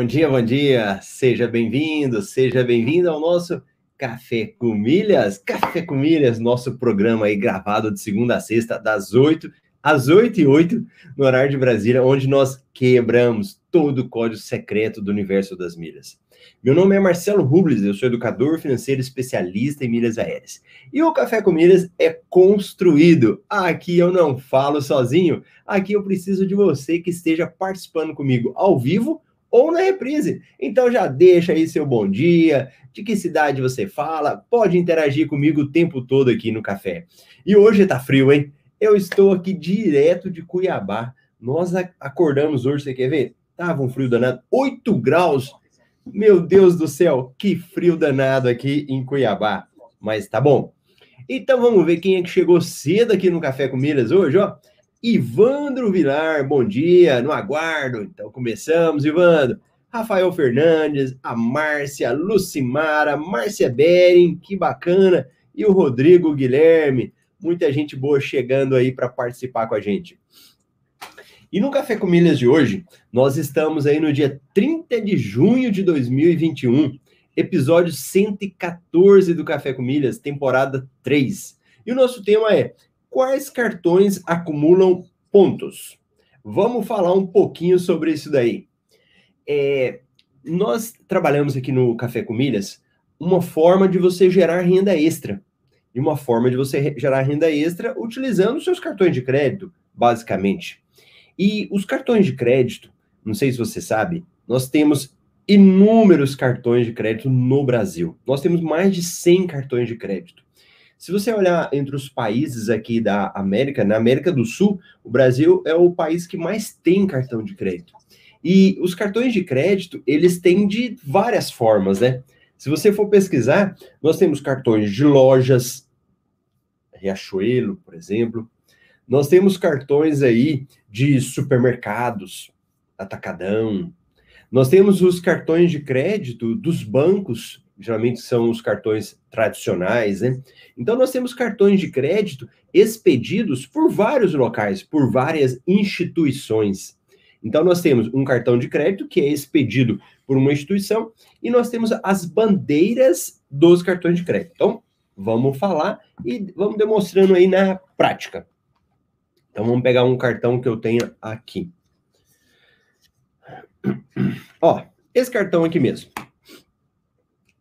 Bom dia, bom dia. Seja bem-vindo, seja bem-vindo ao nosso Café com Milhas. Café com Milhas, nosso programa aí gravado de segunda a sexta, das 8 às 8 e 8, no horário de Brasília, onde nós quebramos todo o código secreto do universo das milhas. Meu nome é Marcelo Rubles, eu sou educador financeiro especialista em milhas aéreas. E o Café com Milhas é construído. Aqui eu não falo sozinho, aqui eu preciso de você que esteja participando comigo ao vivo ou na reprise. Então já deixa aí seu bom dia, de que cidade você fala, pode interagir comigo o tempo todo aqui no café. E hoje tá frio, hein? Eu estou aqui direto de Cuiabá. Nós acordamos hoje, você quer ver? Tava um frio danado, 8 graus. Meu Deus do céu, que frio danado aqui em Cuiabá. Mas tá bom. Então vamos ver quem é que chegou cedo aqui no Café com Milhas hoje, ó. Ivandro Vilar, bom dia, no aguardo. Então começamos, Ivandro. Rafael Fernandes, a Márcia, Lucimara, Márcia Bering, que bacana. E o Rodrigo Guilherme, muita gente boa chegando aí para participar com a gente. E no Café com Milhas de hoje, nós estamos aí no dia 30 de junho de 2021, episódio 114 do Café com Milhas, temporada 3. E o nosso tema é Quais cartões acumulam pontos? Vamos falar um pouquinho sobre isso daí. É, nós trabalhamos aqui no Café com Milhas uma forma de você gerar renda extra. E uma forma de você gerar renda extra utilizando seus cartões de crédito, basicamente. E os cartões de crédito, não sei se você sabe, nós temos inúmeros cartões de crédito no Brasil. Nós temos mais de 100 cartões de crédito. Se você olhar entre os países aqui da América, na América do Sul, o Brasil é o país que mais tem cartão de crédito. E os cartões de crédito, eles têm de várias formas, né? Se você for pesquisar, nós temos cartões de lojas, Riachuelo, por exemplo. Nós temos cartões aí de supermercados, Atacadão. Nós temos os cartões de crédito dos bancos, geralmente são os cartões tradicionais, né? Então nós temos cartões de crédito expedidos por vários locais, por várias instituições. Então nós temos um cartão de crédito que é expedido por uma instituição e nós temos as bandeiras dos cartões de crédito. Então vamos falar e vamos demonstrando aí na prática. Então vamos pegar um cartão que eu tenho aqui. Ó, esse cartão aqui mesmo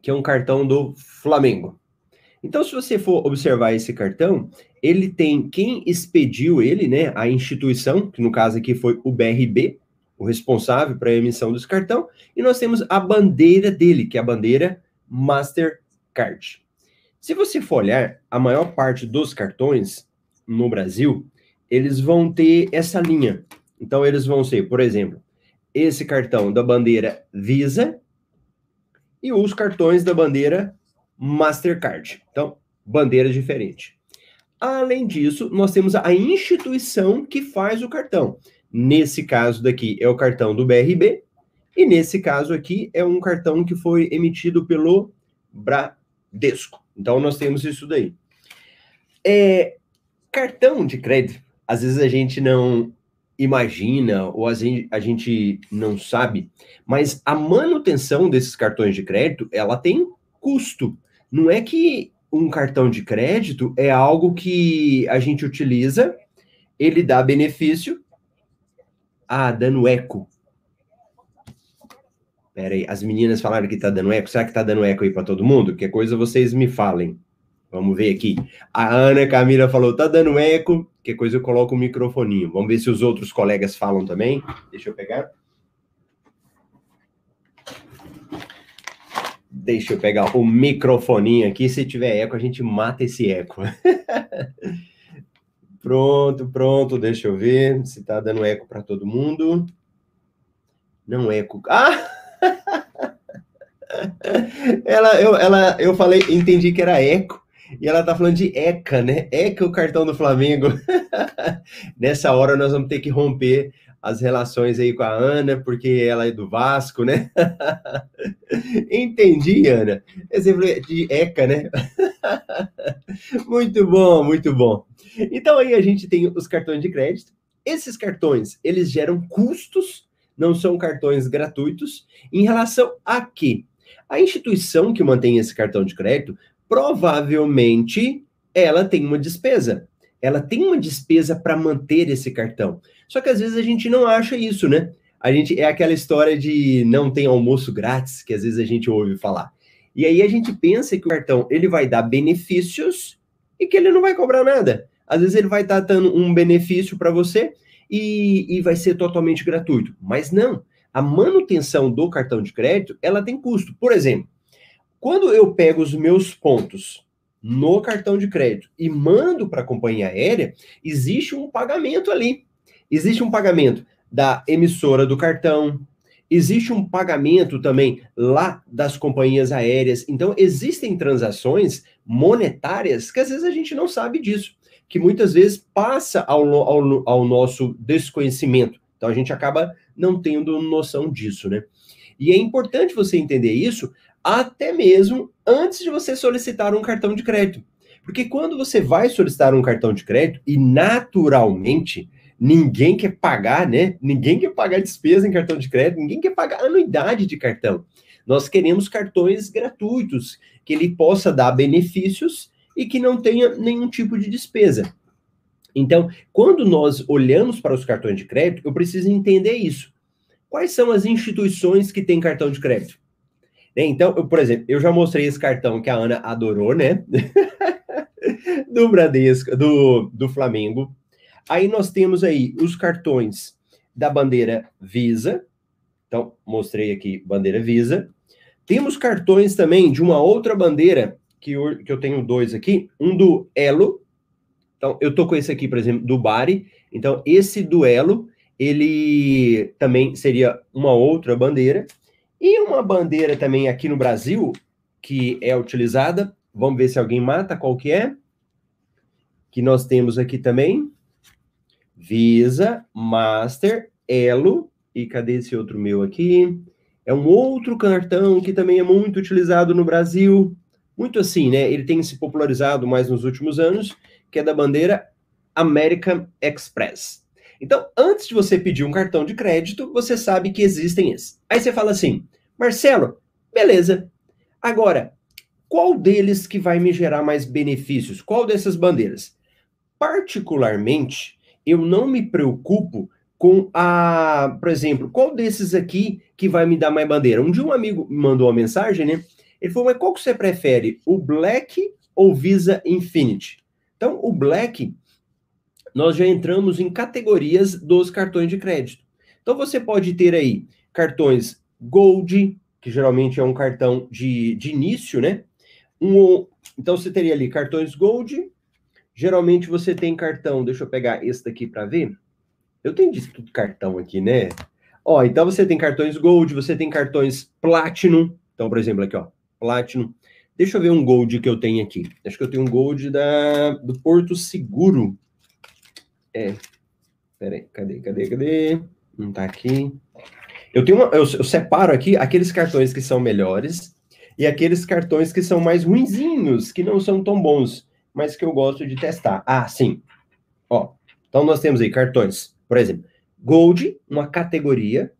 que é um cartão do Flamengo. Então, se você for observar esse cartão, ele tem quem expediu ele, né? A instituição, que no caso aqui foi o BRB, o responsável para a emissão desse cartão, e nós temos a bandeira dele, que é a bandeira Mastercard. Se você for olhar, a maior parte dos cartões no Brasil, eles vão ter essa linha. Então, eles vão ser, por exemplo, esse cartão da bandeira Visa, e os cartões da bandeira Mastercard. Então, bandeira diferente. Além disso, nós temos a instituição que faz o cartão. Nesse caso daqui é o cartão do BRB, e nesse caso aqui é um cartão que foi emitido pelo Bradesco. Então nós temos isso daí. É, cartão de crédito, às vezes a gente não imagina ou a gente, não sabe, mas a manutenção desses cartões de crédito, ela tem custo. Não é que um cartão de crédito é algo que a gente utiliza, ele dá benefício. Ah, dando eco. Pera aí, as meninas falaram que tá dando eco. Será que tá dando eco aí para todo mundo? Que coisa vocês me falem. Vamos ver aqui. A Ana Camila falou: tá dando eco. Que coisa eu coloco o microfoninho. Vamos ver se os outros colegas falam também. Deixa eu pegar. Deixa eu pegar o microfoninho aqui. Se tiver eco, a gente mata esse eco. pronto, pronto. Deixa eu ver se tá dando eco para todo mundo. Não eco. Ah! ela, eu, ela, eu falei, entendi que era eco. E ela tá falando de ECA, né? ECA, o cartão do Flamengo. Nessa hora nós vamos ter que romper as relações aí com a Ana, porque ela é do Vasco, né? Entendi, Ana. Exemplo de ECA, né? muito bom, muito bom. Então aí a gente tem os cartões de crédito. Esses cartões, eles geram custos não são cartões gratuitos. Em relação a quê? A instituição que mantém esse cartão de crédito, provavelmente ela tem uma despesa. Ela tem uma despesa para manter esse cartão. Só que às vezes a gente não acha isso, né? A gente é aquela história de não tem almoço grátis que às vezes a gente ouve falar. E aí a gente pensa que o cartão ele vai dar benefícios e que ele não vai cobrar nada. Às vezes ele vai estar dando um benefício para você e, e vai ser totalmente gratuito. Mas não. A manutenção do cartão de crédito, ela tem custo. Por exemplo, quando eu pego os meus pontos no cartão de crédito e mando para a companhia aérea, existe um pagamento ali. Existe um pagamento da emissora do cartão, existe um pagamento também lá das companhias aéreas. Então, existem transações monetárias que às vezes a gente não sabe disso, que muitas vezes passa ao, ao, ao nosso desconhecimento. Então, a gente acaba não tendo noção disso, né? E é importante você entender isso até mesmo antes de você solicitar um cartão de crédito. Porque quando você vai solicitar um cartão de crédito, e naturalmente ninguém quer pagar, né? Ninguém quer pagar despesa em cartão de crédito, ninguém quer pagar anuidade de cartão. Nós queremos cartões gratuitos, que ele possa dar benefícios e que não tenha nenhum tipo de despesa. Então, quando nós olhamos para os cartões de crédito, eu preciso entender isso. Quais são as instituições que têm cartão de crédito? Né, então, eu, por exemplo, eu já mostrei esse cartão que a Ana adorou, né? do Bradesco, do, do Flamengo. Aí nós temos aí os cartões da bandeira Visa. Então, mostrei aqui bandeira Visa. Temos cartões também de uma outra bandeira, que eu, que eu tenho dois aqui. Um do Elo. Então, eu tô com esse aqui, por exemplo, do Bari. Então, esse duelo, ele também seria uma outra bandeira. E uma bandeira também aqui no Brasil, que é utilizada, vamos ver se alguém mata, qual que é? Que nós temos aqui também, Visa, Master, Elo, e cadê esse outro meu aqui? É um outro cartão que também é muito utilizado no Brasil, muito assim, né? Ele tem se popularizado mais nos últimos anos, que é da bandeira American Express. Então, antes de você pedir um cartão de crédito, você sabe que existem esses. Aí você fala assim, Marcelo, beleza. Agora, qual deles que vai me gerar mais benefícios? Qual dessas bandeiras? Particularmente, eu não me preocupo com a, por exemplo, qual desses aqui que vai me dar mais bandeira? Um dia um amigo me mandou uma mensagem, né? Ele falou, mas qual que você prefere, o Black ou Visa Infinity? Então, o Black nós já entramos em categorias dos cartões de crédito. Então você pode ter aí cartões Gold, que geralmente é um cartão de, de início, né? Um, então você teria ali cartões Gold. Geralmente você tem cartão, deixa eu pegar esse daqui para ver. Eu tenho de tudo cartão aqui, né? Ó, então você tem cartões Gold, você tem cartões Platinum. Então, por exemplo, aqui, ó, Platinum. Deixa eu ver um Gold que eu tenho aqui. Acho que eu tenho um Gold da, do Porto Seguro. É. Peraí, cadê, cadê, cadê? Não tá aqui. Eu tenho uma, eu, eu, separo aqui aqueles cartões que são melhores e aqueles cartões que são mais ruinzinhos, que não são tão bons, mas que eu gosto de testar. Ah, sim. Ó, então nós temos aí cartões, por exemplo, Gold, uma categoria.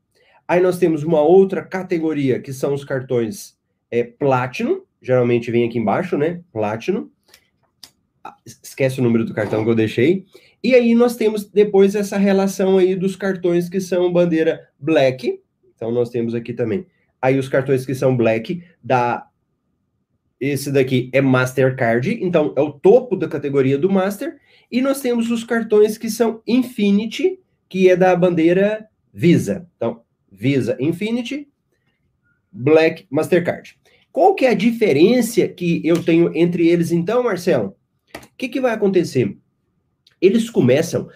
Aí nós temos uma outra categoria que são os cartões é, Platinum, geralmente vem aqui embaixo, né? Platinum. Ah, esquece o número do cartão que eu deixei. E aí nós temos depois essa relação aí dos cartões que são bandeira black. Então nós temos aqui também. Aí os cartões que são black da esse daqui é Mastercard, então é o topo da categoria do Master. E nós temos os cartões que são Infinity, que é da bandeira Visa. Então, Visa Infinity, Black Mastercard. Qual que é a diferença que eu tenho entre eles então, Marcelo? O que, que vai acontecer? Eles começam,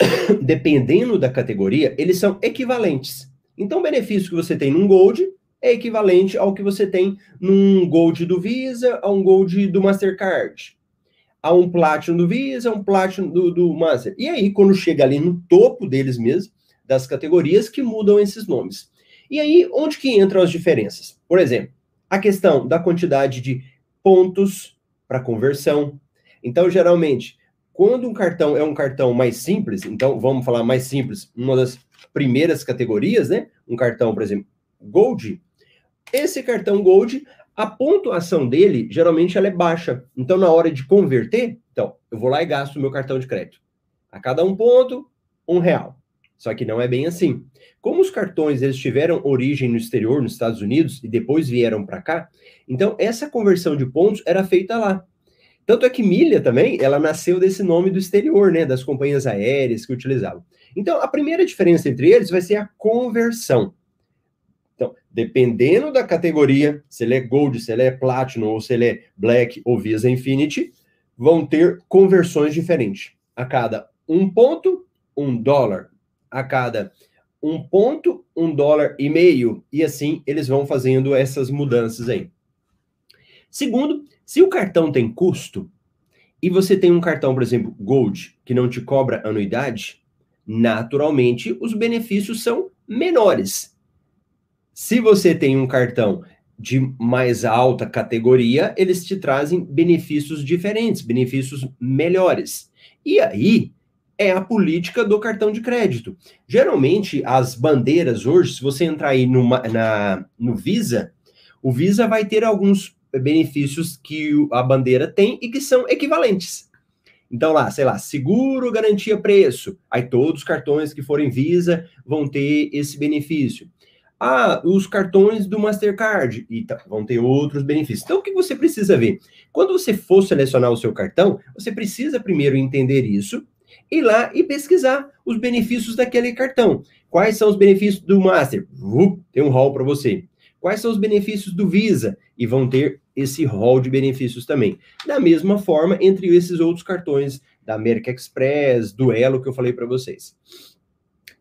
dependendo da categoria, eles são equivalentes. Então, o benefício que você tem num Gold é equivalente ao que você tem num Gold do Visa, a um Gold do Mastercard, a um Platinum do Visa, a um Platinum do, do Master. E aí, quando chega ali no topo deles mesmo, das categorias, que mudam esses nomes. E aí, onde que entram as diferenças? Por exemplo, a questão da quantidade de pontos para conversão. Então, geralmente, Quando um cartão é um cartão mais simples, então vamos falar mais simples, uma das primeiras categorias, né? Um cartão, por exemplo, Gold. Esse cartão Gold, a pontuação dele geralmente ela é baixa. Então, na hora de converter, então, eu vou lá e gasto o meu cartão de crédito. A cada um ponto, um real. Só que não é bem assim. Como os cartões eles tiveram origem no exterior, nos Estados Unidos, e depois vieram para cá, então essa conversão de pontos era feita lá. Tanto é que milha também, ela nasceu desse nome do exterior, né, das companhias aéreas que utilizavam. Então, a primeira diferença entre eles vai ser a conversão. Então, dependendo da categoria, se ele é Gold, se ele é Platinum, ou se ele é Black ou Visa Infinity, vão ter conversões diferentes. A cada um ponto, um dólar a cada um ponto, um dólar e meio, e assim eles vão fazendo essas mudanças aí. Segundo, se o cartão tem custo, e você tem um cartão, por exemplo, Gold, que não te cobra anuidade, naturalmente os benefícios são menores. Se você tem um cartão de mais alta categoria, eles te trazem benefícios diferentes, benefícios melhores. E aí, é a política do cartão de crédito. Geralmente, as bandeiras hoje, se você entrar aí numa, na, no Visa, o Visa vai ter alguns benefícios que a bandeira tem e que são equivalentes. Então, lá, sei lá, seguro, garantia, preço. Aí todos os cartões que forem Visa vão ter esse benefício. Ah, os cartões do Mastercard e tá, vão ter outros benefícios. Então, o que você precisa ver? Quando você for selecionar o seu cartão, você precisa primeiro entender isso ir lá e pesquisar os benefícios daquele cartão. Quais são os benefícios do Master? Uh, tem um hall para você. Quais são os benefícios do Visa? E vão ter esse hall de benefícios também. Da mesma forma, entre esses outros cartões da América Express, do Elo que eu falei para vocês.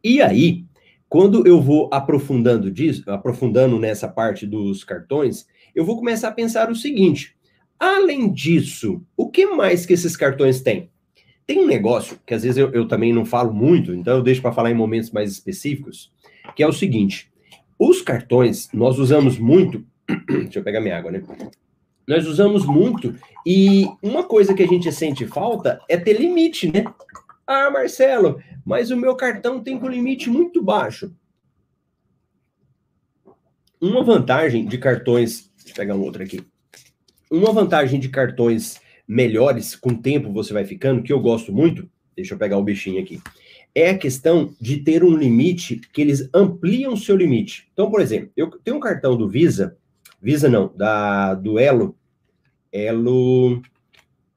E aí, quando eu vou aprofundando disso, aprofundando nessa parte dos cartões, eu vou começar a pensar o seguinte: além disso, o que mais que esses cartões têm? Tem um negócio que às vezes eu, eu também não falo muito, então eu deixo para falar em momentos mais específicos, que é o seguinte: os cartões nós usamos muito. deixa eu pegar minha água, né? Nós usamos muito e uma coisa que a gente sente falta é ter limite, né? Ah, Marcelo, mas o meu cartão tem com limite muito baixo. Uma vantagem de cartões, deixa eu pegar um outro aqui. Uma vantagem de cartões melhores com o tempo você vai ficando, que eu gosto muito, deixa eu pegar o bichinho aqui, é a questão de ter um limite que eles ampliam o seu limite. Então, por exemplo, eu tenho um cartão do Visa, Visa não, da do Elo, Elo,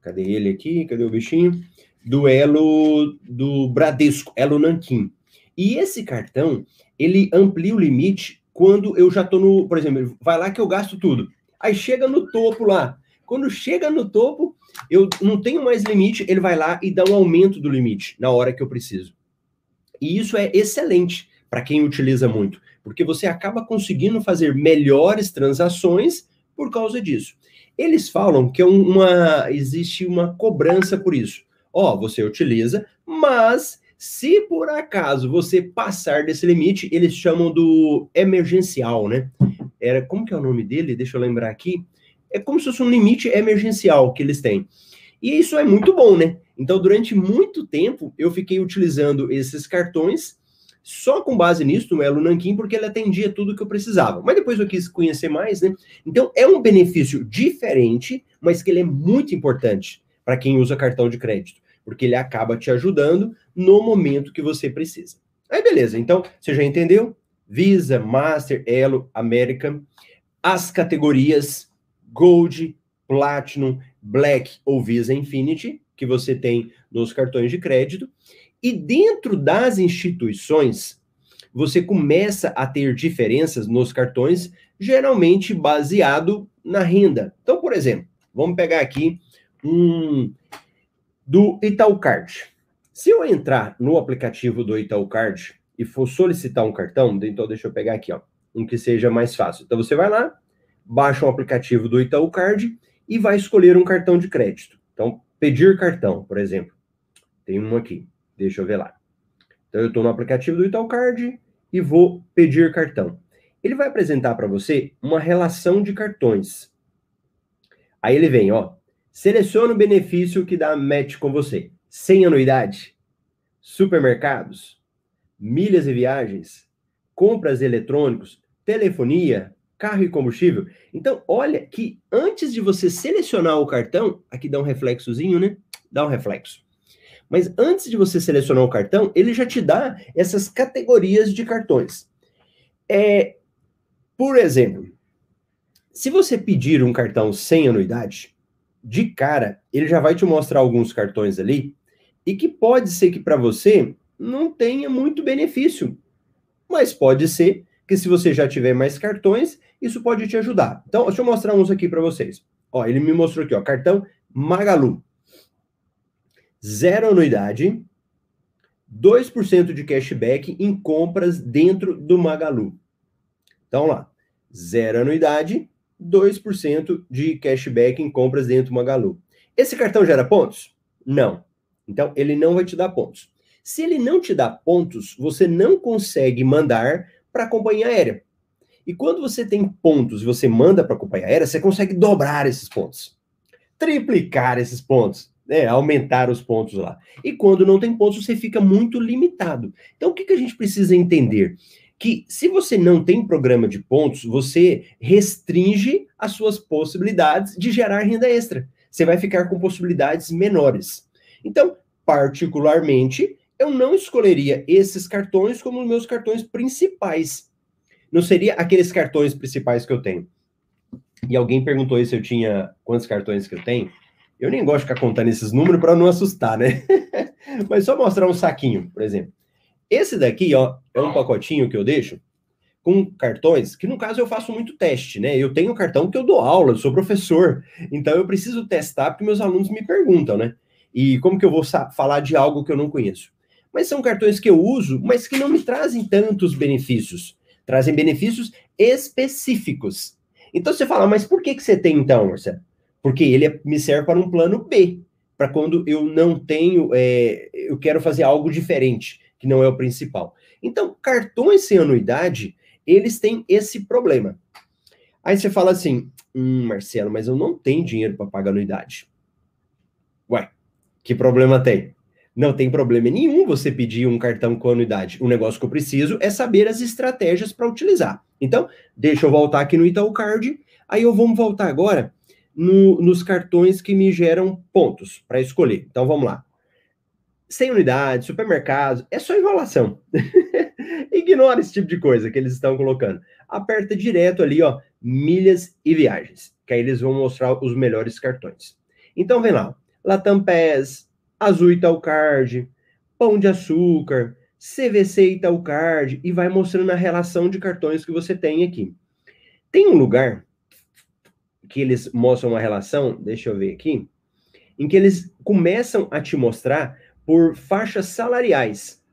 cadê ele aqui? Cadê o bichinho? Do Elo do Bradesco, Elo Nanquim. E esse cartão, ele amplia o limite quando eu já tô no, por exemplo, vai lá que eu gasto tudo. Aí chega no topo lá. Quando chega no topo, eu não tenho mais limite, ele vai lá e dá um aumento do limite na hora que eu preciso. E isso é excelente para quem utiliza muito, porque você acaba conseguindo fazer melhores transações por causa disso. Eles falam que é uma existe uma cobrança por isso. Ó, oh, você utiliza, mas se por acaso você passar desse limite, eles chamam do emergencial, né? Era como que é o nome dele? Deixa eu lembrar aqui é como se fosse um limite emergencial que eles têm. E isso é muito bom, né? Então, durante muito tempo, eu fiquei utilizando esses cartões só com base nisso, no Elo Nanquim, porque ele atendia tudo que eu precisava. Mas depois eu quis conhecer mais, né? Então, é um benefício diferente, mas que ele é muito importante para quem usa cartão de crédito, porque ele acaba te ajudando no momento que você precisa. Aí, beleza. Então, você já entendeu? Visa, Master, Elo, American, as categorias Gold, Platinum, Black ou Visa Infinity, que você tem nos cartões de crédito. E dentro das instituições, você começa a ter diferenças nos cartões, geralmente baseado na renda. Então, por exemplo, vamos pegar aqui um do Itaú Card. Se eu entrar no aplicativo do Itaú Card e for solicitar um cartão, então deixa eu pegar aqui, ó, um que seja mais fácil. Então você vai lá, baixa o aplicativo do Itaú Card e vai escolher um cartão de crédito. Então, pedir cartão, por exemplo. Tem um aqui, deixa eu ver lá. Então, eu estou no aplicativo do Itaú Card e vou pedir cartão. Ele vai apresentar para você uma relação de cartões. Aí ele vem, ó, seleciona o benefício que dá match com você. sem anuidade, supermercados, milhas e viagens, compras eletrônicos, telefonia, carro e combustível. Então, olha que antes de você selecionar o cartão, aqui dá um reflexozinho, né? Dá um reflexo. Mas antes de você selecionar o cartão, ele já te dá essas categorias de cartões. É, por exemplo, se você pedir um cartão sem anuidade, de cara, ele já vai te mostrar alguns cartões ali e que pode ser que para você não tenha muito benefício, mas pode ser que se você já tiver mais cartões, isso pode te ajudar. Então, deixa eu mostrar uns aqui para vocês. Ó, ele me mostrou aqui, ó, cartão Magalu. Zero anuidade, 2% de cashback em compras dentro do Magalu. Então lá, zero anuidade, 2% de cashback em compras dentro do Magalu. Esse cartão gera pontos? Não. Então, ele não vai te dar pontos. Se ele não te dá pontos, você não consegue mandar para a companhia aérea. E quando você tem pontos e você manda para a companhia aérea, você consegue dobrar esses pontos, triplicar esses pontos, né? aumentar os pontos lá. E quando não tem pontos, você fica muito limitado. Então, o que, que a gente precisa entender? que se você não tem programa de pontos, você restringe as suas possibilidades de gerar renda extra. Você vai ficar com possibilidades menores. Então, particularmente, eu não escolheria esses cartões como meus cartões principais. Não seria aqueles cartões principais que eu tenho. E alguém perguntou se eu tinha quantos cartões que eu tenho. Eu nem gosto de ficar contando esses números para não assustar, né? Mas só mostrar um saquinho, por exemplo. Esse daqui, ó, é um pacotinho que eu deixo com cartões, que no caso eu faço muito teste, né? Eu tenho cartão que eu dou aula, eu sou professor, então eu preciso testar porque meus alunos me perguntam, né? E como que eu vou falar de algo que eu não conheço? Mas são cartões que eu uso, mas que não me trazem tantos benefícios. Trazem benefícios específicos. Então você fala, mas por que, que você tem então, Marcelo? Porque ele é, me serve para um plano B, para quando eu não tenho, é, eu quero fazer algo diferente que não é o principal. Então, cartões sem anuidade, eles têm esse problema. Aí você fala assim, hum, Marcelo, mas eu não tenho dinheiro para pagar anuidade. Ué, que problema tem? Não tem problema nenhum você pedir um cartão com anuidade. O negócio que eu preciso é saber as estratégias para utilizar. Então, deixa eu voltar aqui no Itaú Card. Aí eu vou voltar agora no, nos cartões que me geram pontos para escolher. Então, vamos lá sem unidade, supermercado, é só enrolação. Ignora esse tipo de coisa que eles estão colocando. Aperta direto ali, ó, milhas e viagens, que aí eles vão mostrar os melhores cartões. Então vem lá, Latam Pass, Azul Card, Pão de Açúcar, CVC Card e vai mostrando a relação de cartões que você tem aqui. Tem um lugar que eles mostram uma relação, deixa eu ver aqui, em que eles começam a te mostrar por faixas salariais.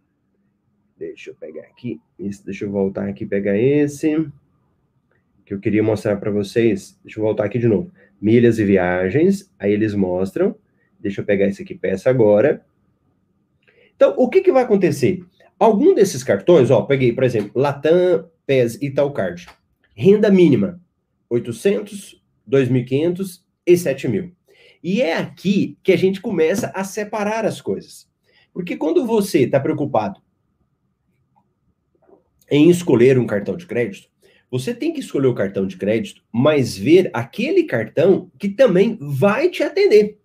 Deixa eu pegar aqui, deixa eu voltar aqui pegar esse que eu queria mostrar para vocês. Deixa eu voltar aqui de novo. Milhas e viagens, aí eles mostram. Deixa eu pegar esse aqui peça agora. Então, o que, que vai acontecer? Algum desses cartões, ó, peguei, por exemplo, Latam, PES e Talcard. Renda mínima, 800, 2.500 e 7.000. E é aqui que a gente começa a separar as coisas. Porque quando você está preocupado em escolher um cartão de crédito, você tem que escolher o cartão de crédito, mas ver aquele cartão que também vai te atender.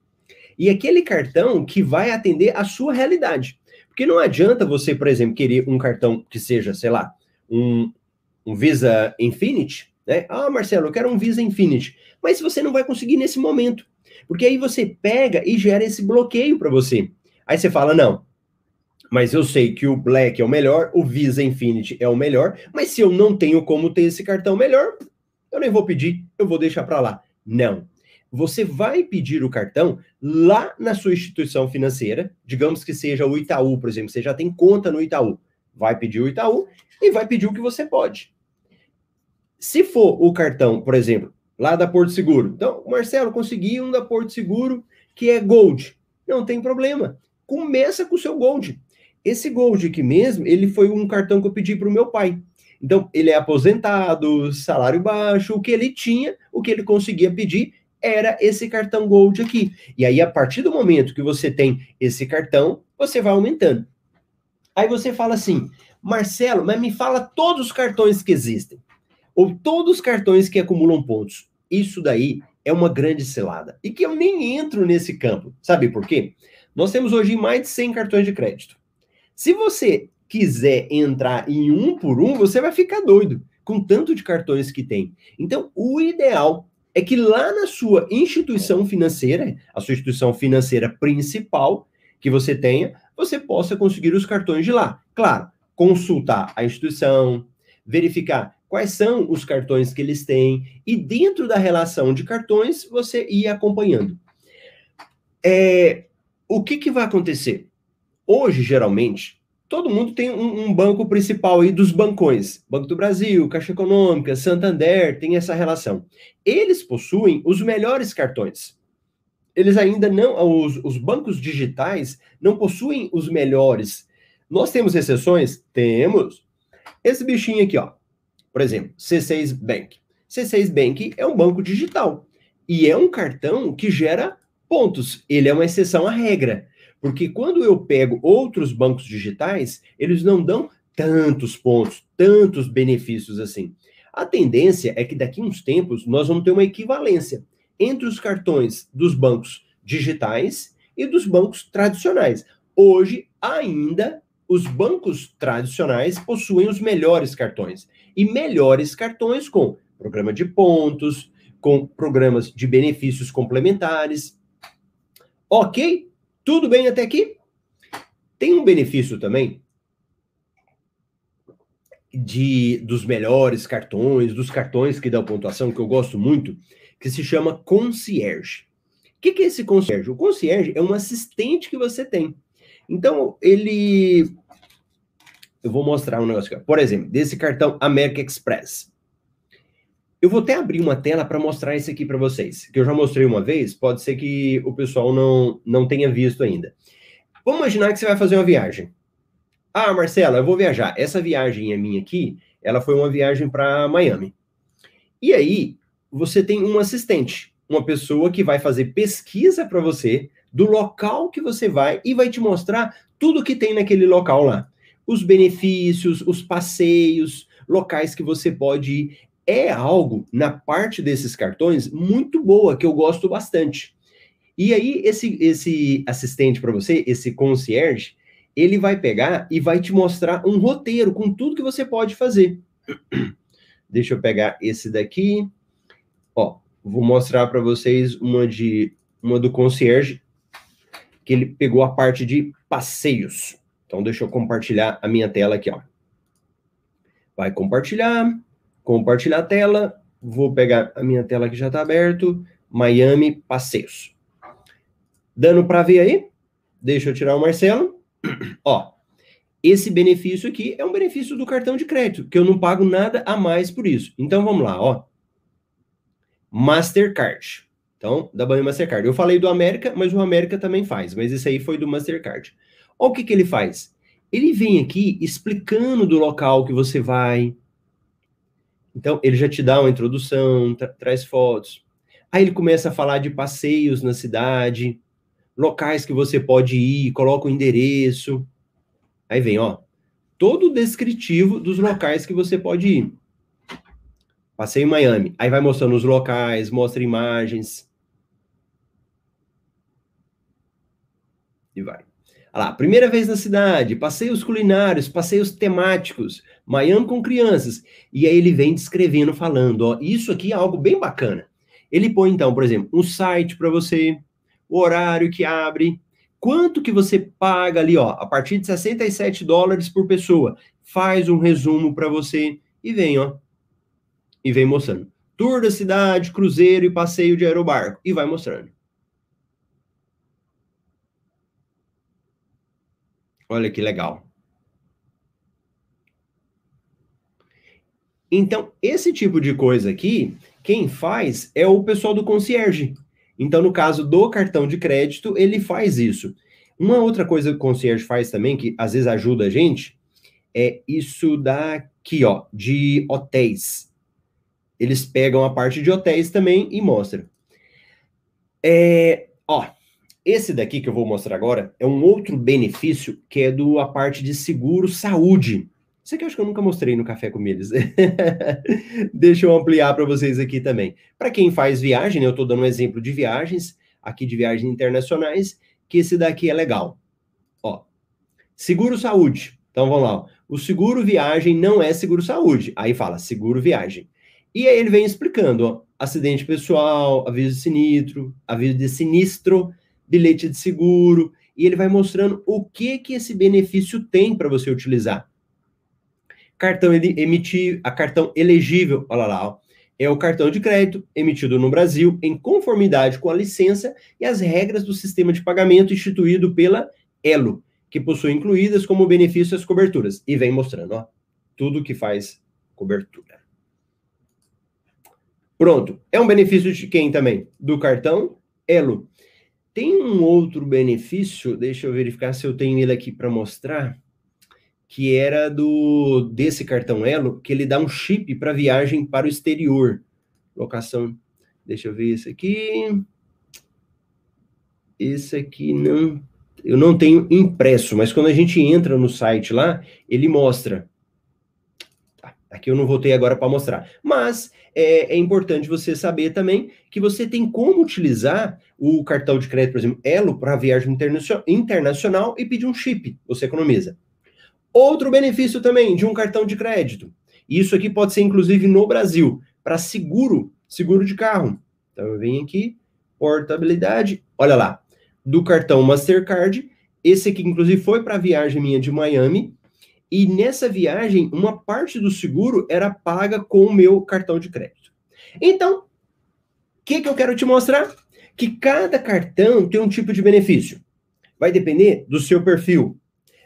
E aquele cartão que vai atender a sua realidade. Porque não adianta você, por exemplo, querer um cartão que seja, sei lá, um, um Visa Infinity, né? Ah, Marcelo, eu quero um Visa Infinity. Mas você não vai conseguir nesse momento. Porque aí você pega e gera esse bloqueio para você. Aí você fala: não, mas eu sei que o Black é o melhor, o Visa Infinity é o melhor, mas se eu não tenho como ter esse cartão melhor, eu nem vou pedir, eu vou deixar para lá. Não. Você vai pedir o cartão lá na sua instituição financeira, digamos que seja o Itaú, por exemplo, você já tem conta no Itaú. Vai pedir o Itaú e vai pedir o que você pode. Se for o cartão, por exemplo, lá da Porto Seguro. Então, Marcelo, consegui um da Porto Seguro que é Gold. Não tem problema. Começa com o seu Gold. Esse Gold aqui mesmo, ele foi um cartão que eu pedi para o meu pai. Então, ele é aposentado, salário baixo, o que ele tinha, o que ele conseguia pedir, era esse cartão Gold aqui. E aí, a partir do momento que você tem esse cartão, você vai aumentando. Aí você fala assim, Marcelo, mas me fala todos os cartões que existem. Ou todos os cartões que acumulam pontos. Isso daí é uma grande selada. E que eu nem entro nesse campo. Sabe por quê? Nós temos hoje mais de 100 cartões de crédito. Se você quiser entrar em um por um, você vai ficar doido com tanto de cartões que tem. Então, o ideal é que lá na sua instituição financeira, a sua instituição financeira principal que você tenha, você possa conseguir os cartões de lá. Claro, consultar a instituição, verificar quais são os cartões que eles têm e dentro da relação de cartões você ir acompanhando. É, o que, que vai acontecer? Hoje, geralmente, todo mundo tem um, um, banco principal aí dos bancões. Banco do Brasil, Caixa Econômica, Santander, tem essa relação. Eles possuem os melhores cartões. Eles ainda não, os, os bancos digitais não possuem os melhores. Nós temos exceções? Temos. Esse bichinho aqui, ó. Por exemplo, C6 Bank. C6 Bank é um banco digital e é um cartão que gera pontos. Ele é uma exceção à regra. Porque quando eu pego outros bancos digitais, eles não dão tantos pontos, tantos benefícios assim. A tendência é que daqui a uns tempos nós vamos ter uma equivalência entre os cartões dos bancos digitais e dos bancos tradicionais. Hoje, ainda, os bancos tradicionais possuem os melhores cartões. E melhores cartões com programa de pontos, com programas de benefícios complementares. Ok? Tudo bem até aqui? Tem um benefício também de dos melhores cartões, dos cartões que dão pontuação, que eu gosto muito, que se chama concierge. O que, que é esse concierge? O concierge é um assistente que você tem. Então, ele. Eu vou mostrar um negócio aqui. Por exemplo, desse cartão American Express. Eu vou até abrir uma tela para mostrar esse aqui para vocês, que eu já mostrei uma vez, pode ser que o pessoal não, não tenha visto ainda. Vamos imaginar que você vai fazer uma viagem. Ah, Marcela, eu vou viajar. Essa viagem é minha aqui, ela foi uma viagem para Miami. E aí, você tem um assistente, uma pessoa que vai fazer pesquisa para você do local que você vai e vai te mostrar tudo que tem naquele local lá. Os benefícios, os passeios, locais que você pode ir é algo na parte desses cartões muito boa que eu gosto bastante. E aí esse esse assistente para você, esse concierge, ele vai pegar e vai te mostrar um roteiro com tudo que você pode fazer. Deixa eu pegar esse daqui. Ó, vou mostrar para vocês uma de uma do concierge que ele pegou a parte de passeios. Então deixa eu compartilhar a minha tela aqui, ó. Vai compartilhar compartilhar a tela, vou pegar a minha tela que já está aberto, Miami Passeios. Dando para ver aí? Deixa eu tirar o Marcelo. Ó, esse benefício aqui é um benefício do cartão de crédito, que eu não pago nada a mais por isso. Então vamos lá, ó. Mastercard. Então, da banha Mastercard. Eu falei do América, mas o América também faz, mas esse aí foi do Mastercard. Olha o que, que ele faz. Ele vem aqui explicando do local que você vai, então, ele já te dá uma introdução, tra traz fotos. Aí ele começa a falar de passeios na cidade, locais que você pode ir, coloca o endereço. Aí vem, ó, todo o descritivo dos locais que você pode ir. Passeio em Miami. Aí vai mostrando os locais, mostra imagens. E vai. Olha lá, primeira vez na cidade, passeios culinários, passeios temáticos, Miami com crianças. E aí ele vem descrevendo, falando, ó, isso aqui é algo bem bacana. Ele põe então, por exemplo, um site para você, o horário que abre, quanto que você paga ali, ó, a partir de 67 dólares por pessoa. Faz um resumo para você e vem, ó. E vem mostrando. Tour da cidade, cruzeiro e passeio de aerobarco. E vai mostrando. Olha que legal. Então, esse tipo de coisa aqui, quem faz é o pessoal do concierge. Então, no caso do cartão de crédito, ele faz isso. Uma outra coisa que o concierge faz também, que às vezes ajuda a gente, é isso daqui, ó, de hotéis. Eles pegam a parte de hotéis também e mostram. É, ó, esse daqui que eu vou mostrar agora é um outro benefício que é do a parte de seguro saúde. Isso aqui eu acho que eu nunca mostrei no Café com Eles. Deixa eu ampliar para vocês aqui também. Para quem faz viagem, né, eu estou dando um exemplo de viagens, aqui de viagens internacionais, que esse daqui é legal. Ó, seguro saúde. Então vamos lá. O seguro viagem não é seguro saúde. Aí fala seguro viagem. E aí ele vem explicando, ó, acidente pessoal, aviso de sinistro, aviso de sinistro, bilhete de seguro, e ele vai mostrando o que que esse benefício tem para você utilizar. Cartão emitir, a cartão elegível, olha lá, ó, é o cartão de crédito emitido no Brasil em conformidade com a licença e as regras do sistema de pagamento instituído pela Elo, que possui incluídas como benefício as coberturas. E vem mostrando, ó, tudo que faz cobertura. Pronto. É um benefício de quem também? Do cartão Elo. Tem um outro benefício, deixa eu verificar se eu tenho ele aqui para mostrar que era do desse cartão Elo, que ele dá um chip para viagem para o exterior. Locação. Deixa eu ver esse aqui. Esse aqui não eu não tenho impresso, mas quando a gente entra no site lá, ele mostra. Tá, aqui eu não voltei agora para mostrar. Mas é, é, importante você saber também que você tem como utilizar o cartão de crédito, por exemplo, Elo, para viagem internacional e pedir um chip. Você economiza. Outro benefício também de um cartão de crédito. Isso aqui pode ser inclusive no Brasil, para seguro, seguro de carro. Então eu venho aqui, portabilidade, olha lá, do cartão Mastercard. Esse aqui inclusive foi para a viagem minha de Miami, e nessa viagem uma parte do seguro era paga com o meu cartão de crédito. Então, o que, que eu quero te mostrar? Que cada cartão tem um tipo de benefício. Vai depender do seu perfil,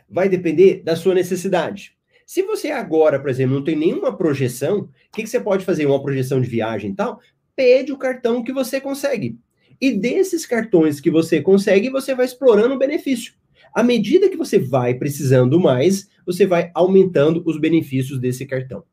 vai depender da sua necessidade. Se você agora, por exemplo, não tem nenhuma projeção, o que, que você pode fazer? Uma projeção de viagem e tal? Pede o cartão que você consegue. E desses cartões que você consegue, você vai explorando o benefício. À medida que você vai precisando mais, você vai aumentando os benefícios desse cartão.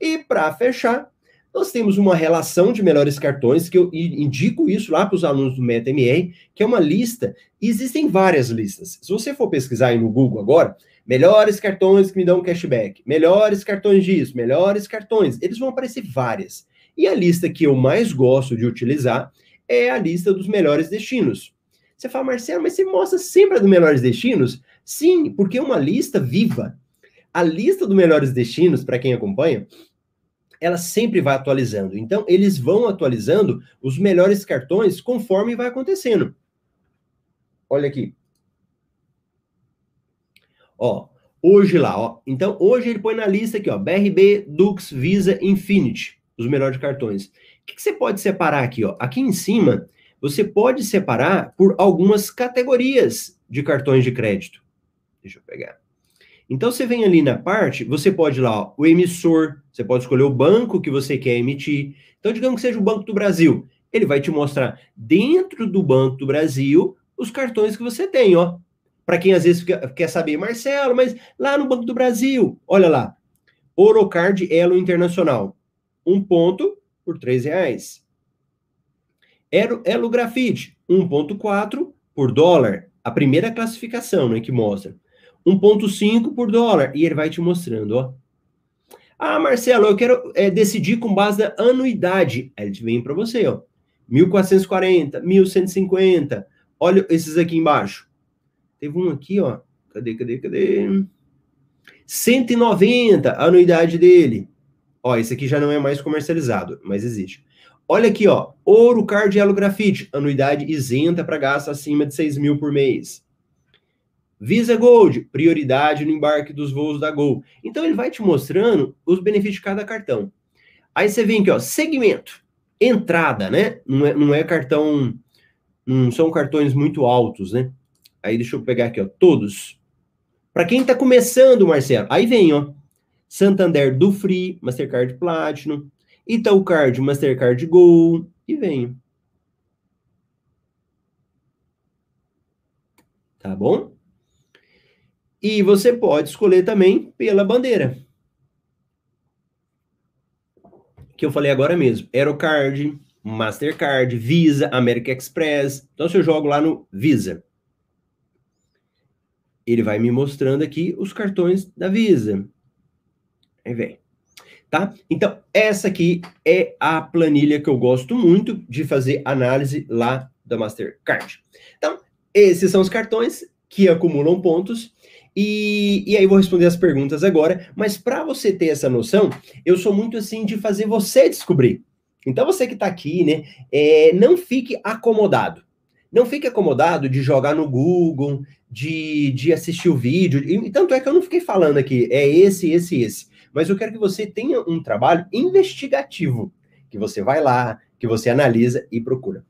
E para fechar, nós temos uma relação de melhores cartões, que eu indico isso lá para os alunos do MetaMR, que é uma lista, e existem várias listas. Se você for pesquisar aí no Google agora, melhores cartões que me dão cashback, melhores cartões disso, melhores cartões, eles vão aparecer várias. E a lista que eu mais gosto de utilizar é a lista dos melhores destinos. Você fala, Marcelo, mas você mostra sempre a dos melhores destinos? Sim, porque é uma lista viva. A lista dos melhores destinos, para quem acompanha, ela sempre vai atualizando. Então, eles vão atualizando os melhores cartões conforme vai acontecendo. Olha aqui. Ó, hoje lá, ó. Então, hoje ele põe na lista aqui, ó, BRB, Dux, Visa, Infinity, os melhores cartões. O que, que você pode separar aqui, ó? Aqui em cima, você pode separar por algumas categorias de cartões de crédito. Deixa eu pegar. Então você vem ali na parte, você pode lá, ó, o emissor, você pode escolher o banco que você quer emitir. Então, digamos que seja o Banco do Brasil. Ele vai te mostrar dentro do Banco do Brasil os cartões que você tem, ó. Para quem às vezes quer saber, Marcelo, mas lá no Banco do Brasil, olha lá. Orocard Elo Internacional. Um ponto por três reais. Elo, Grafite, 1.4 por dólar. A primeira classificação, né, que mostra. 1,5 por dólar. E ele vai te mostrando, ó. Ah, Marcelo, eu quero é, decidir com base na anuidade. Aí ele vem para você, ó. 1.440, 1.150. Olha esses aqui embaixo. Teve um aqui, ó. Cadê, cadê, cadê? 190 a anuidade dele. Ó, esse aqui já não é mais comercializado, mas existe. Olha aqui, ó. Ouro Card Elo Grafite, anuidade isenta para gasto acima de 6 mil por mês. Visa Gold, prioridade no embarque dos voos da Gol. Então ele vai te mostrando os benefícios de cada cartão. Aí você vem aqui, ó, segmento, entrada, né? Não é, não é cartão, não são cartões muito altos, né? Aí deixa eu pegar aqui, ó, todos. Para quem tá começando, Marcelo, aí vem, ó, Santander do Free, Mastercard Platinum, Itaú Card, Mastercard Gol, e vem. Tá bom? E você pode escolher também pela bandeira. Que eu falei agora mesmo. Aerocard, Mastercard, Visa, American Express. Então, se eu jogo lá no Visa, ele vai me mostrando aqui os cartões da Visa. Aí vem. Tá? Então, essa aqui é a planilha que eu gosto muito de fazer análise lá da Mastercard. Então, esses são os cartões que acumulam pontos. E, e aí vou responder as perguntas agora. Mas para você ter essa noção, eu sou muito assim de fazer você descobrir. Então, você que está aqui, né, é, não fique acomodado. Não fique acomodado de jogar no Google, de, de assistir o vídeo. E, tanto é que eu não fiquei falando aqui, é esse, esse, esse. Mas eu quero que você tenha um trabalho investigativo. Que você vai lá, que você analisa e procura.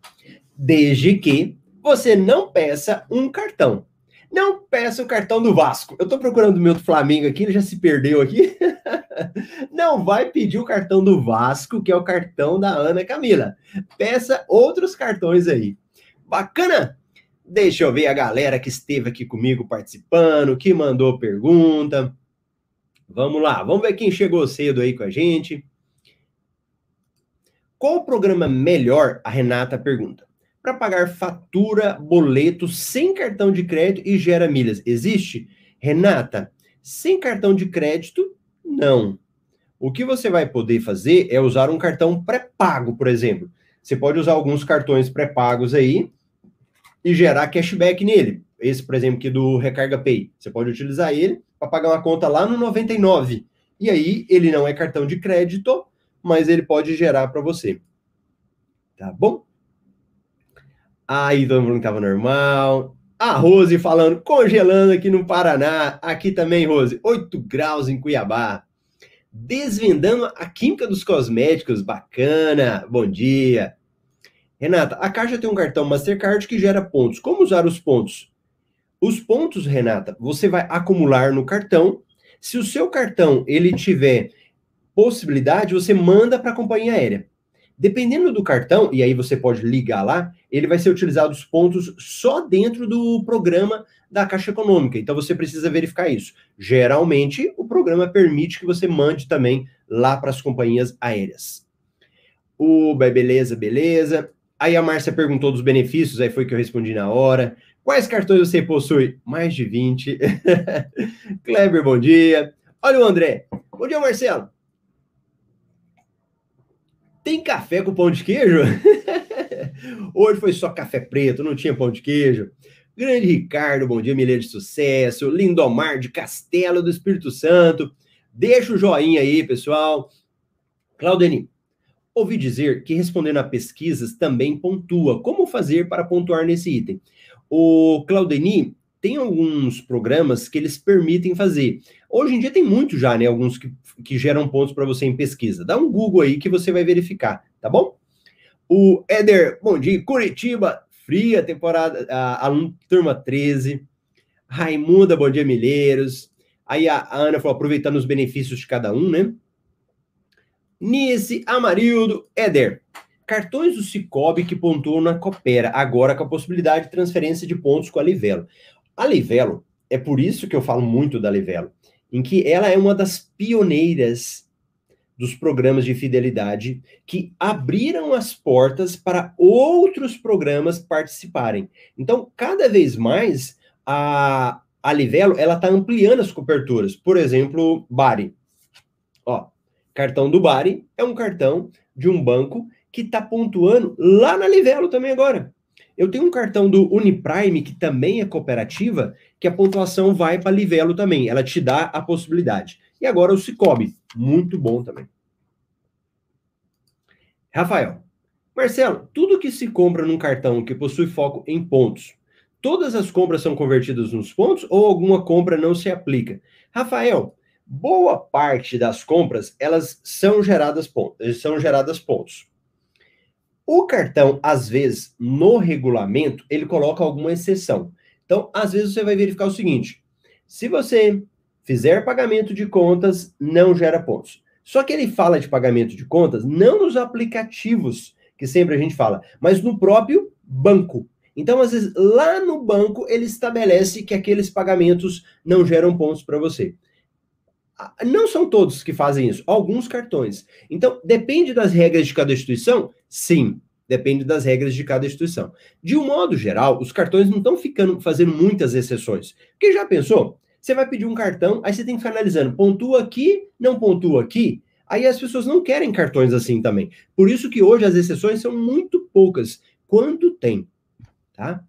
Desde que você não peça um cartão. Não peça o cartão do Vasco. Eu estou procurando o meu do Flamengo aqui, ele já se perdeu aqui. Não vai pedir o cartão do Vasco, que é o cartão da Ana Camila. Peça outros cartões aí. Bacana? Deixa eu ver a galera que esteve aqui comigo participando, que mandou pergunta. Vamos lá, vamos ver quem chegou cedo aí com a gente. Qual o programa melhor? A Renata pergunta para pagar fatura, boleto sem cartão de crédito e gera milhas. Existe? Renata, sem cartão de crédito, não. O que você vai poder fazer é usar um cartão pré-pago, por exemplo. Você pode usar alguns cartões pré-pagos aí e gerar cashback nele. Esse, por exemplo, aqui do Recarga Pay. Você pode utilizar ele para pagar uma conta lá no 99. E aí, ele não é cartão de crédito, mas ele pode gerar para você. Tá bom? Aí todo mundo estava normal. A Rose falando, congelando aqui no Paraná. Aqui também, Rose, 8 graus em Cuiabá. Desvendando a química dos cosméticos, bacana. Bom dia. Renata, a Caixa tem um cartão Mastercard que gera pontos. Como usar os pontos? Os pontos, Renata, você vai acumular no cartão. Se o seu cartão ele tiver possibilidade, você manda para a companhia aérea. Dependendo do cartão, e aí você pode ligar lá, ele vai ser utilizado os pontos só dentro do programa da Caixa Econômica. Então você precisa verificar isso. Geralmente, o programa permite que você mande também lá para as companhias aéreas. O beleza, beleza. Aí a Márcia perguntou dos benefícios, aí foi que eu respondi na hora. Quais cartões você possui? Mais de 20. Kleber, bom dia. Olha o André. Bom dia, Marcelo. Tem café com pão de queijo? Hoje foi só café preto, não tinha pão de queijo. Grande Ricardo, bom dia, Mileiro de Sucesso. Lindomar de Castelo do Espírito Santo. Deixa o joinha aí, pessoal. Claudeni, ouvi dizer que respondendo a pesquisas também pontua. Como fazer para pontuar nesse item? O Claudeni tem alguns programas que eles permitem fazer. Hoje em dia tem muito já, né? Alguns que, que geram pontos para você em pesquisa. Dá um Google aí que você vai verificar, tá bom? O Éder, bom dia, Curitiba, fria temporada, a, a turma 13. Raimunda, bom dia, Milheiros. Aí a, a Ana falou, aproveitando os benefícios de cada um, né? Nice, Amarildo, Éder. Cartões do Cicobi que pontuam na Coopera, agora com a possibilidade de transferência de pontos com a Livelo. A Livelo, é por isso que eu falo muito da Livelo, em que ela é uma das pioneiras dos programas de fidelidade que abriram as portas para outros programas participarem. Então, cada vez mais a, a Livelo ela está ampliando as coberturas. Por exemplo, Bari. Ó, cartão do Bari é um cartão de um banco que está pontuando lá na Livelo também agora. Eu tenho um cartão do Uniprime, que também é cooperativa, que a pontuação vai para Livelo também. Ela te dá a possibilidade. E agora o Cicobi, muito bom também. Rafael, Marcelo, tudo que se compra num cartão que possui foco em pontos, todas as compras são convertidas nos pontos ou alguma compra não se aplica? Rafael, boa parte das compras elas são geradas pontos, são geradas pontos. O cartão, às vezes, no regulamento, ele coloca alguma exceção. Então, às vezes, você vai verificar o seguinte: se você fizer pagamento de contas, não gera pontos. Só que ele fala de pagamento de contas não nos aplicativos, que sempre a gente fala, mas no próprio banco. Então, às vezes, lá no banco, ele estabelece que aqueles pagamentos não geram pontos para você. Não são todos que fazem isso, alguns cartões. Então, depende das regras de cada instituição? Sim. Depende das regras de cada instituição. De um modo geral, os cartões não estão ficando fazendo muitas exceções. Porque já pensou? Você vai pedir um cartão, aí você tem que ficar analisando, pontua aqui, não pontua aqui. Aí as pessoas não querem cartões assim também. Por isso que hoje as exceções são muito poucas, quando tem, tá?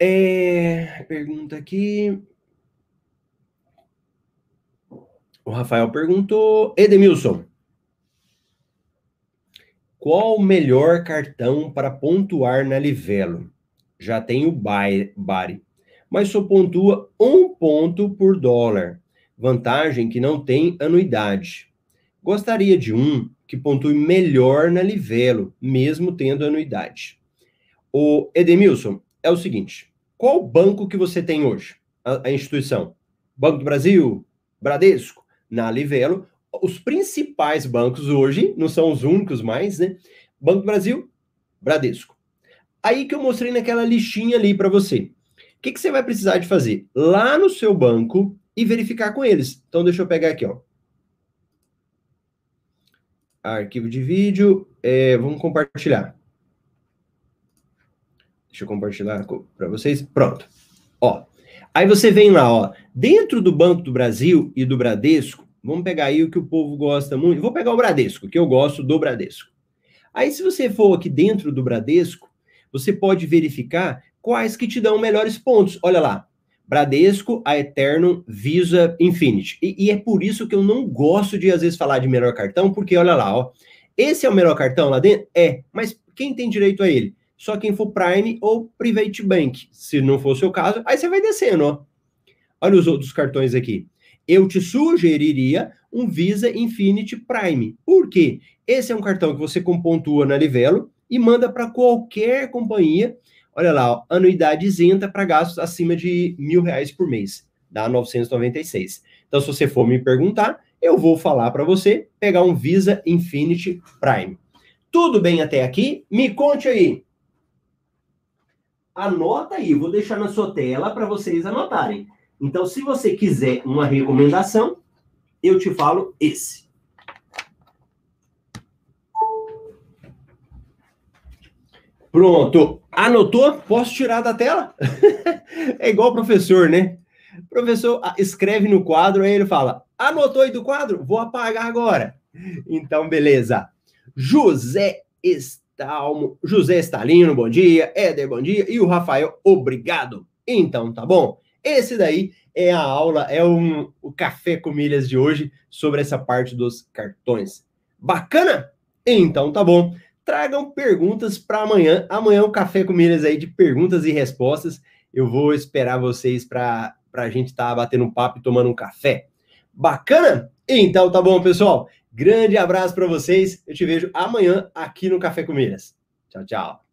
É, pergunta aqui. O Rafael perguntou, Edemilson, qual o melhor cartão para pontuar na Livelo? Já tenho Bari, mas só pontua um ponto por dólar. Vantagem que não tem anuidade. Gostaria de um que pontue melhor na Livelo, mesmo tendo anuidade. O Edemilson, é o seguinte: qual banco que você tem hoje? A, a instituição? Banco do Brasil? Bradesco? Na Livelo os principais bancos hoje, não são os únicos mais, né? Banco do Brasil, Bradesco. Aí que eu mostrei naquela listinha ali para você. O que, que você vai precisar de fazer? Lá no seu banco e verificar com eles. Então, deixa eu pegar aqui, ó. Arquivo de vídeo. É, vamos compartilhar. Deixa eu compartilhar para vocês. Pronto. Ó. Aí você vem lá, ó. Dentro do Banco do Brasil e do Bradesco, Vamos pegar aí o que o povo gosta muito. Vou pegar o Bradesco, que eu gosto do Bradesco. Aí, se você for aqui dentro do Bradesco, você pode verificar quais que te dão melhores pontos. Olha lá. Bradesco, a Eterno, Visa, Infinity. E, e, é por isso que eu não gosto de, às vezes, falar de melhor cartão, porque olha lá, ó. Esse é o melhor cartão lá dentro? É. Mas quem tem direito a ele? Só quem for Prime ou Private Bank. Se não for o seu caso, aí você vai descendo, ó. Olha os outros cartões aqui eu te sugeriria um Visa Infinity Prime. Por quê? Esse é um cartão que você compontua na Livelo e manda para qualquer companhia. Olha lá, ó, anuidade isenta para gastos acima de mil reais por mês, dá 996. Então, se você for me perguntar, eu vou falar para você pegar um Visa Infinity Prime. Tudo bem até aqui? Me conte aí. Anota aí, vou deixar na sua tela para vocês anotarem. Então, se você quiser uma recomendação, eu te falo esse. Pronto. Anotou? Posso tirar da tela? é igual o professor, né? O professor ah, escreve no quadro, aí ele fala: anotou aí do quadro? Vou apagar agora. Então, beleza. José Estalmo, José Estalino, bom dia. Éder, bom dia. E o Rafael, obrigado. Então, tá bom. Esse daí é a aula, é um, o Café com Milhas de hoje sobre essa parte dos cartões. Bacana? Então tá bom. Tragam perguntas para amanhã. Amanhã o Café com Milhas aí de perguntas e respostas. Eu vou esperar vocês para a gente estar tá batendo um papo e tomando um café. Bacana? Então tá bom, pessoal. Grande abraço para vocês. Eu te vejo amanhã aqui no Café com Milhas. Tchau, tchau.